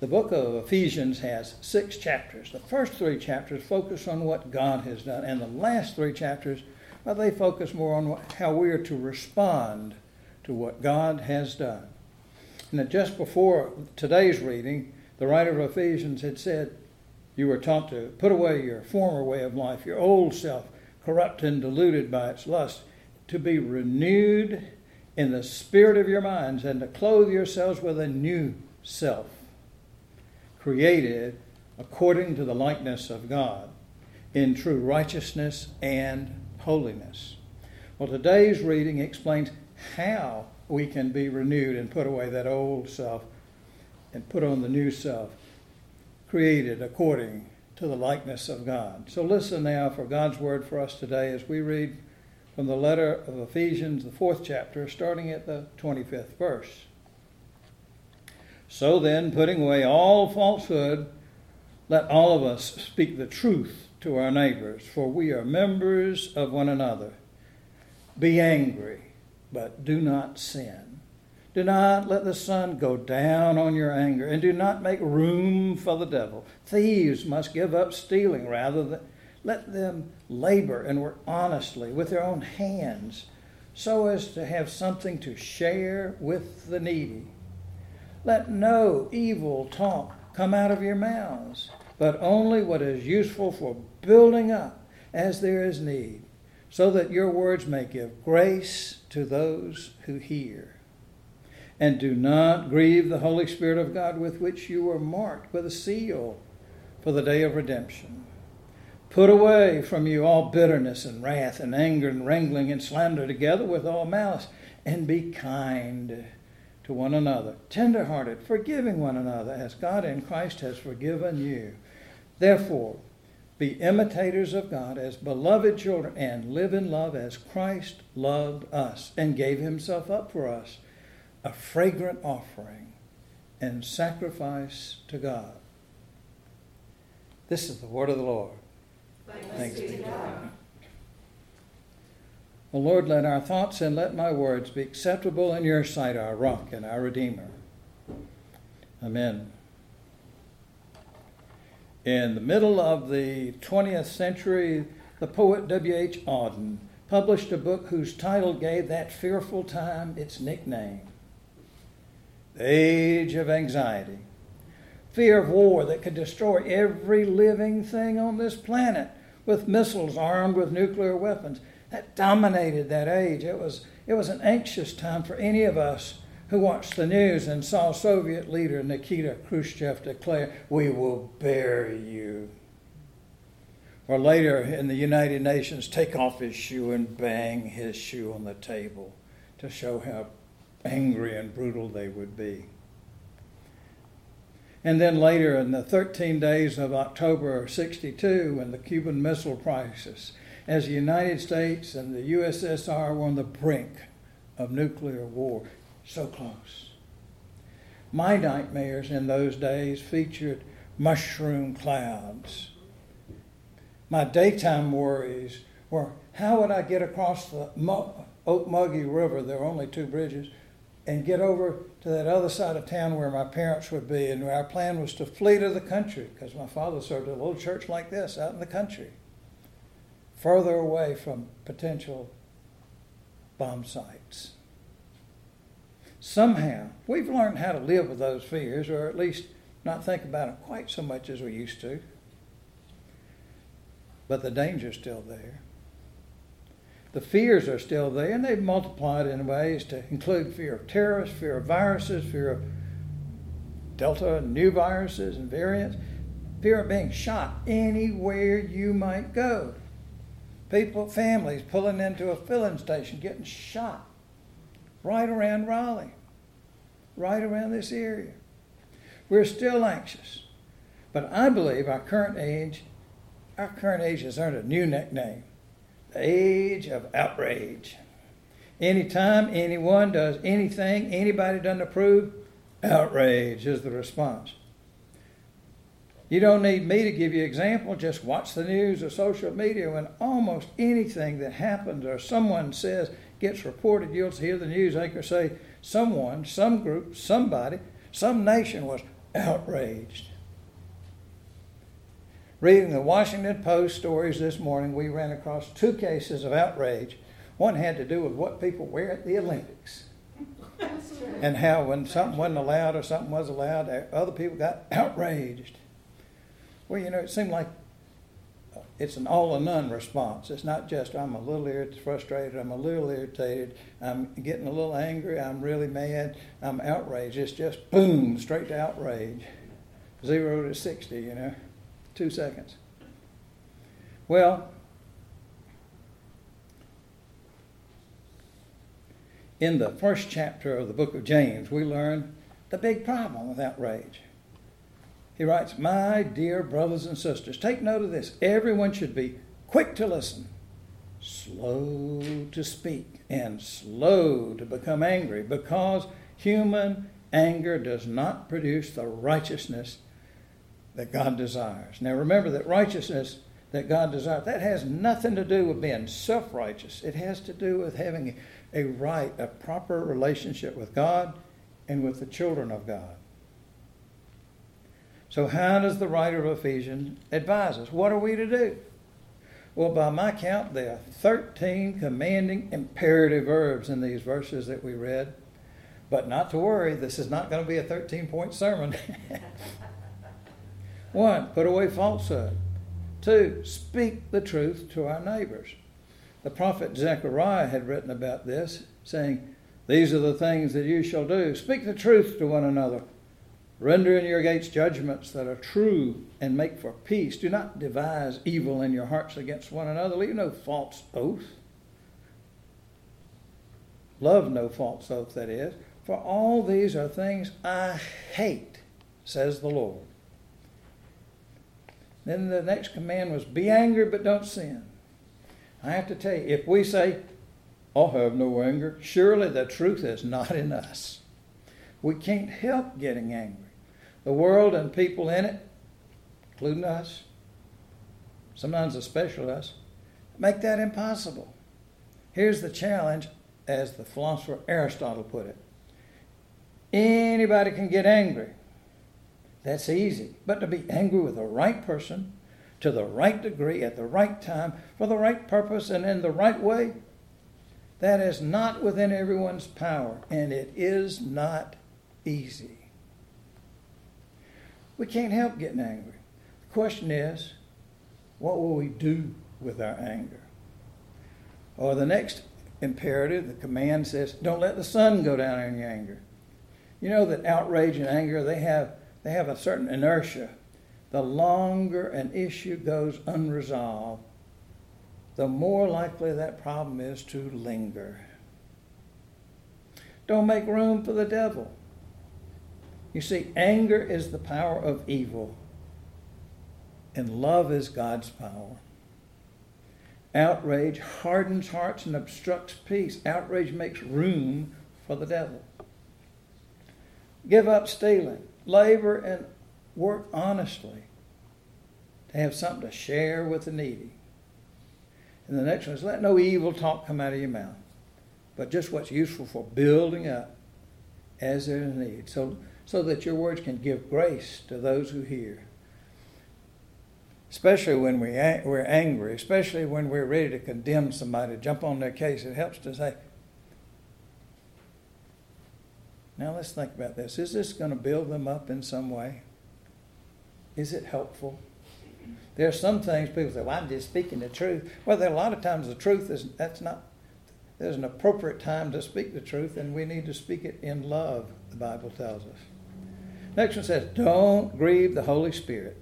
The book of Ephesians has six chapters. The first three chapters focus on what God has done, and the last three chapters, well, they focus more on what, how we are to respond to what God has done. And just before today's reading, the writer of Ephesians had said, You were taught to put away your former way of life, your old self, corrupt and deluded by its lust, to be renewed in the spirit of your minds, and to clothe yourselves with a new self created according to the likeness of God in true righteousness and holiness. Well, today's reading explains how we can be renewed and put away that old self and put on the new self, created according to the likeness of God. So listen now for God's word for us today as we read from the letter of Ephesians, the fourth chapter, starting at the 25th verse. So then, putting away all falsehood, let all of us speak the truth to our neighbors, for we are members of one another. Be angry, but do not sin. Do not let the sun go down on your anger, and do not make room for the devil. Thieves must give up stealing rather than let them labor and work honestly with their own hands, so as to have something to share with the needy. Let no evil talk come out of your mouths, but only what is useful for building up as there is need, so that your words may give grace to those who hear. And do not grieve the Holy Spirit of God with which you were marked with a seal for the day of redemption. Put away from you all bitterness and wrath and anger and wrangling and slander together with all malice, and be kind to one another, tenderhearted, forgiving one another, as God in Christ has forgiven you. Therefore, be imitators of God as beloved children, and live in love as Christ loved us and gave himself up for us, a fragrant offering and sacrifice to God. This is the word of the Lord. Thanks, Thanks be to God. O Lord, let our thoughts and let my words be acceptable in your sight, our rock and our redeemer. Amen. In the middle of the 20th century, the poet W.H. Auden published a book whose title gave that fearful time its nickname The Age of Anxiety. Fear of war that could destroy every living thing on this planet with missiles armed with nuclear weapons that dominated that age. It was, it was an anxious time for any of us who watched the news and saw Soviet leader Nikita Khrushchev declare, We will bury you. Or later in the United Nations, take off his shoe and bang his shoe on the table to show how angry and brutal they would be. And then later in the 13 days of October 62, when the Cuban Missile Crisis as the United States and the USSR were on the brink of nuclear war. So close. My nightmares in those days featured mushroom clouds. My daytime worries were how would I get across the Ocmulgee River? There were only two bridges. And get over to that other side of town where my parents would be. And our plan was to flee to the country because my father served a little church like this out in the country further away from potential bomb sites. Somehow, we've learned how to live with those fears, or at least not think about them quite so much as we used to. But the danger's still there. The fears are still there, and they've multiplied in ways to include fear of terrorists, fear of viruses, fear of Delta and new viruses and variants, fear of being shot anywhere you might go. People, families pulling into a filling station, getting shot right around Raleigh, right around this area. We're still anxious. But I believe our current age, our current age has earned a new nickname the age of outrage. Anytime anyone does anything anybody doesn't approve, outrage is the response. You don't need me to give you example. Just watch the news or social media. When almost anything that happens or someone says gets reported, you'll hear the news anchor say, someone, some group, somebody, some nation was outraged. Reading the Washington Post stories this morning, we ran across two cases of outrage. One had to do with what people wear at the Olympics. and how when something wasn't allowed or something was allowed, other people got outraged. Well, you know, it seemed like it's an all or none response. It's not just I'm a little frustrated, I'm a little irritated, I'm getting a little angry, I'm really mad, I'm outraged. It's just boom, straight to outrage. Zero to 60, you know two seconds. Well, in the first chapter of the book of James, we learn the big problem with outrage. He writes, My dear brothers and sisters, take note of this. Everyone should be quick to listen, slow to speak, and slow to become angry because human anger does not produce the righteousness that God desires. Now remember that righteousness that God desires, that has nothing to do with being self righteous. It has to do with having a right, a proper relationship with God and with the children of God. So, how does the writer of Ephesians advise us? What are we to do? Well, by my count, there are 13 commanding imperative verbs in these verses that we read. But not to worry, this is not going to be a 13 point sermon. One, put away falsehood. Two, speak the truth to our neighbors. The prophet Zechariah had written about this, saying, These are the things that you shall do. Speak the truth to one another. Render in your gates judgments that are true and make for peace. Do not devise evil in your hearts against one another. Leave no false oath. Love no false oath, that is. For all these are things I hate, says the Lord. Then the next command was be angry but don't sin. I have to tell you, if we say, I'll have no anger, surely the truth is not in us. We can't help getting angry. The world and people in it, including us, sometimes especially us, make that impossible. Here's the challenge, as the philosopher Aristotle put it anybody can get angry. That's easy. But to be angry with the right person, to the right degree, at the right time, for the right purpose, and in the right way, that is not within everyone's power, and it is not easy. We can't help getting angry. The question is, what will we do with our anger? Or the next imperative, the command says, don't let the sun go down in your anger. You know that outrage and anger, they have they have a certain inertia. The longer an issue goes unresolved, the more likely that problem is to linger. Don't make room for the devil. You see, anger is the power of evil, and love is God's power. Outrage hardens hearts and obstructs peace. Outrage makes room for the devil. Give up stealing labor and work honestly, to have something to share with the needy. And the next one is let no evil talk come out of your mouth, but just what's useful for building up as there is need, so, so that your words can give grace to those who hear. Especially when we, we're angry, especially when we're ready to condemn somebody, jump on their case, it helps to say, Now let's think about this. Is this going to build them up in some way? Is it helpful? There are some things people say, well, I'm just speaking the truth. Well, there are a lot of times the truth is that's not there's an appropriate time to speak the truth, and we need to speak it in love, the Bible tells us. Next one says, Don't grieve the Holy Spirit.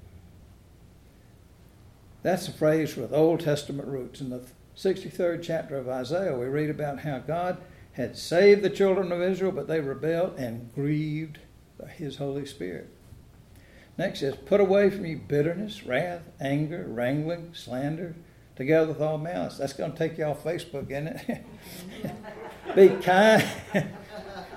That's a phrase with Old Testament roots. In the 63rd chapter of Isaiah, we read about how God had saved the children of Israel, but they rebelled and grieved his Holy Spirit. Next says, Put away from you bitterness, wrath, anger, wrangling, slander, together with all malice. That's going to take you off Facebook, isn't it? Be kind.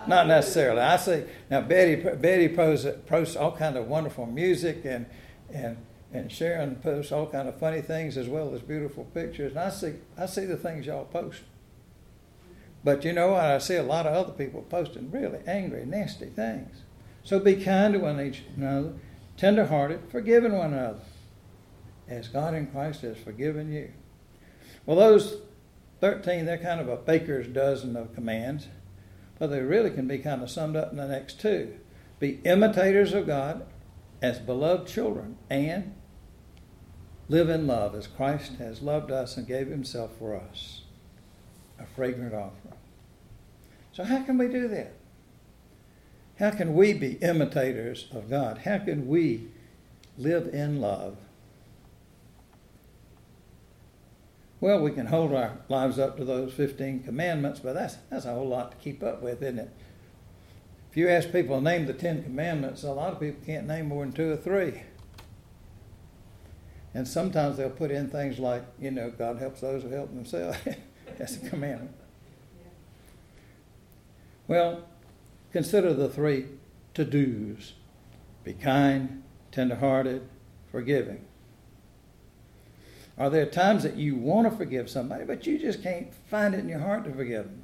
Not necessarily. I see now Betty Betty posts, posts all kind of wonderful music and and and Sharon posts all kind of funny things as well as beautiful pictures. And I see I see the things y'all post. But you know what? I see a lot of other people posting really angry, nasty things. So be kind to one another, tenderhearted, forgiving one another, as God in Christ has forgiven you. Well, those 13, they're kind of a baker's dozen of commands, but they really can be kind of summed up in the next two. Be imitators of God as beloved children and live in love as Christ has loved us and gave himself for us, a fragrant offering. So, how can we do that? How can we be imitators of God? How can we live in love? Well, we can hold our lives up to those 15 commandments, but that's, that's a whole lot to keep up with, isn't it? If you ask people to name the Ten Commandments, a lot of people can't name more than two or three. And sometimes they'll put in things like, you know, God helps those who help themselves. that's a commandment. Well, Consider the three to dos be kind, tenderhearted, forgiving. Are there times that you want to forgive somebody, but you just can't find it in your heart to forgive them?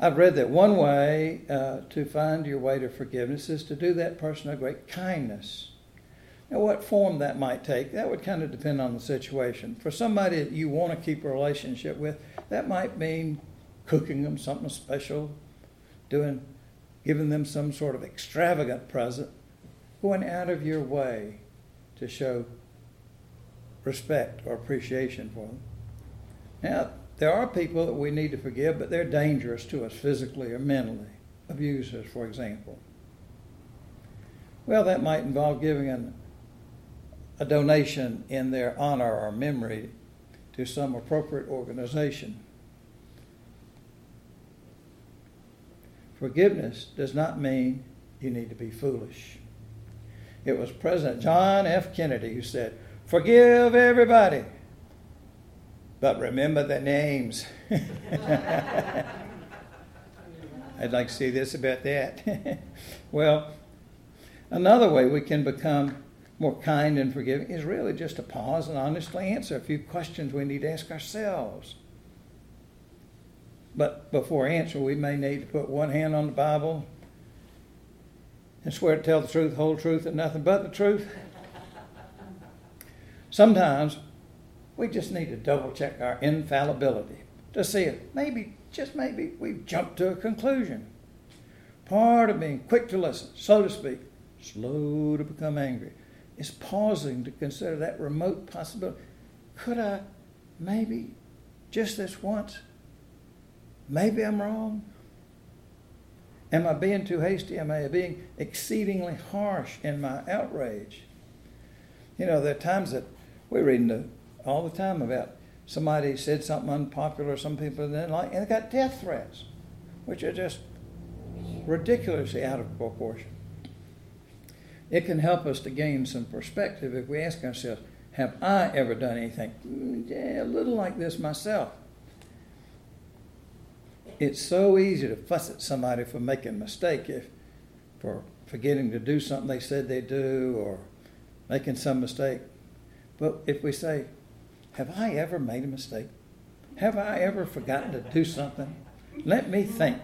I've read that one way uh, to find your way to forgiveness is to do that person a great kindness. Now, what form that might take, that would kind of depend on the situation. For somebody that you want to keep a relationship with, that might mean cooking them something special, doing, giving them some sort of extravagant present, going out of your way to show respect or appreciation for them. Now, there are people that we need to forgive, but they're dangerous to us physically or mentally. Abusers, for example. Well, that might involve giving an, a donation in their honor or memory to some appropriate organization. Forgiveness does not mean you need to be foolish. It was President John F. Kennedy who said, Forgive everybody, but remember the names. I'd like to see this about that. well, another way we can become more kind and forgiving is really just to pause and honestly answer a few questions we need to ask ourselves. But before answering, we may need to put one hand on the Bible and swear to tell the truth, whole truth, and nothing but the truth. Sometimes we just need to double check our infallibility to see if maybe, just maybe, we've jumped to a conclusion. Part of being quick to listen, so to speak, slow to become angry, is pausing to consider that remote possibility. Could I maybe, just this once, Maybe I'm wrong. Am I being too hasty? Am I being exceedingly harsh in my outrage? You know, there are times that we're reading the, all the time about somebody said something unpopular, some people didn't like, and they got death threats, which are just ridiculously out of proportion. It can help us to gain some perspective if we ask ourselves, have I ever done anything? Mm, yeah, a little like this myself it's so easy to fuss at somebody for making a mistake, if for forgetting to do something they said they'd do or making some mistake. But if we say, Have I ever made a mistake? Have I ever forgotten to do something? Let me think.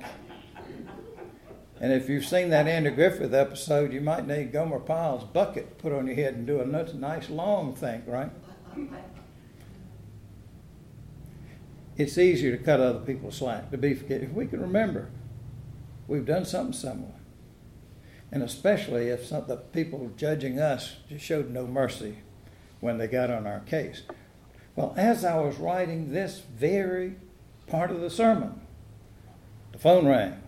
And if you've seen that Andy Griffith episode, you might need Gomer Pyle's bucket put on your head and do a nice long think, right? it's easier to cut other people slack, to be forgetful. If we can remember, we've done something similar. And especially if some, the people judging us just showed no mercy when they got on our case. Well, as I was writing this very part of the sermon, the phone rang.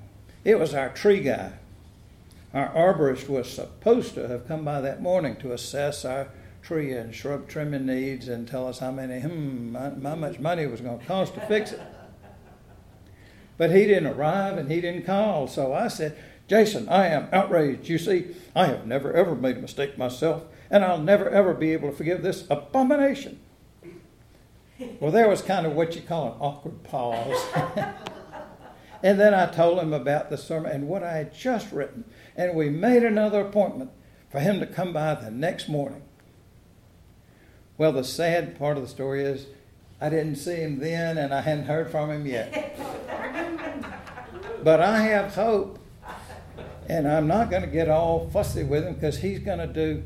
It was our tree guy. Our arborist was supposed to have come by that morning to assess our tree and shrub trimming needs and tell us how many, hmm, how much money it was going to cost to fix it. But he didn't arrive and he didn't call. So I said, Jason, I am outraged. You see, I have never ever made a mistake myself, and I'll never ever be able to forgive this abomination. Well, there was kind of what you call an awkward pause. and then I told him about the sermon and what I had just written. And we made another appointment for him to come by the next morning. Well, the sad part of the story is I didn't see him then and I hadn't heard from him yet. but I have hope And I'm not going to get all fussy with him because he's going to do,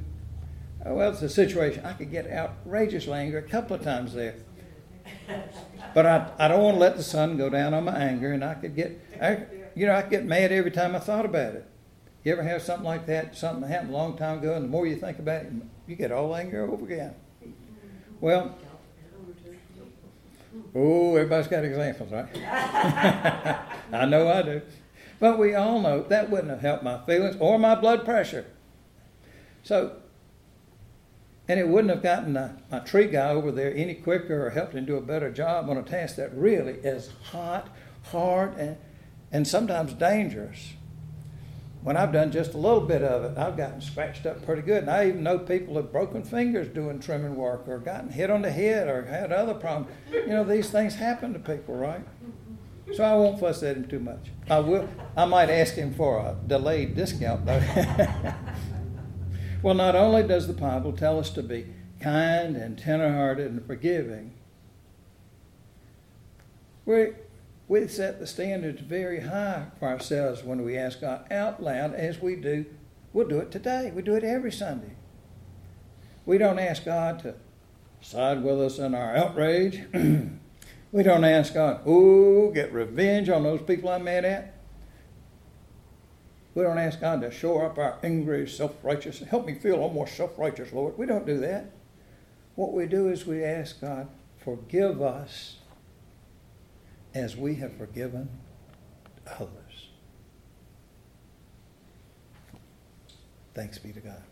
oh, well, it's a situation. I could get outrageously angry a couple of times there. But I, I don't want to let the sun go down on my anger, and I could get, I, you know, I get mad every time I thought about it. You ever have something like that? Something that happened a long time ago, and the more you think about it, you get all angry over again. Well, oh, everybody's got examples, right? I know I do. But we all know that wouldn't have helped my feelings or my blood pressure. So, and it wouldn't have gotten the, my tree guy over there any quicker or helped him do a better job on a task that really is hot, hard, and, and sometimes dangerous. When I've done just a little bit of it, I've gotten scratched up pretty good. And I even know people have broken fingers doing trimming work or gotten hit on the head or had other problems. You know, these things happen to people, right? So I won't fuss at him too much. I will. I might ask him for a delayed discount though. well, not only does the Bible tell us to be kind and tenderhearted and forgiving, we we set the standards very high for ourselves when we ask God out loud, as we do. We'll do it today. We do it every Sunday. We don't ask God to side with us in our outrage. We don't ask God, oh, get revenge on those people I'm mad at. We don't ask God to shore up our angry, self righteous. Help me feel little more self righteous, Lord. We don't do that. What we do is we ask God, forgive us as we have forgiven others. Thanks be to God.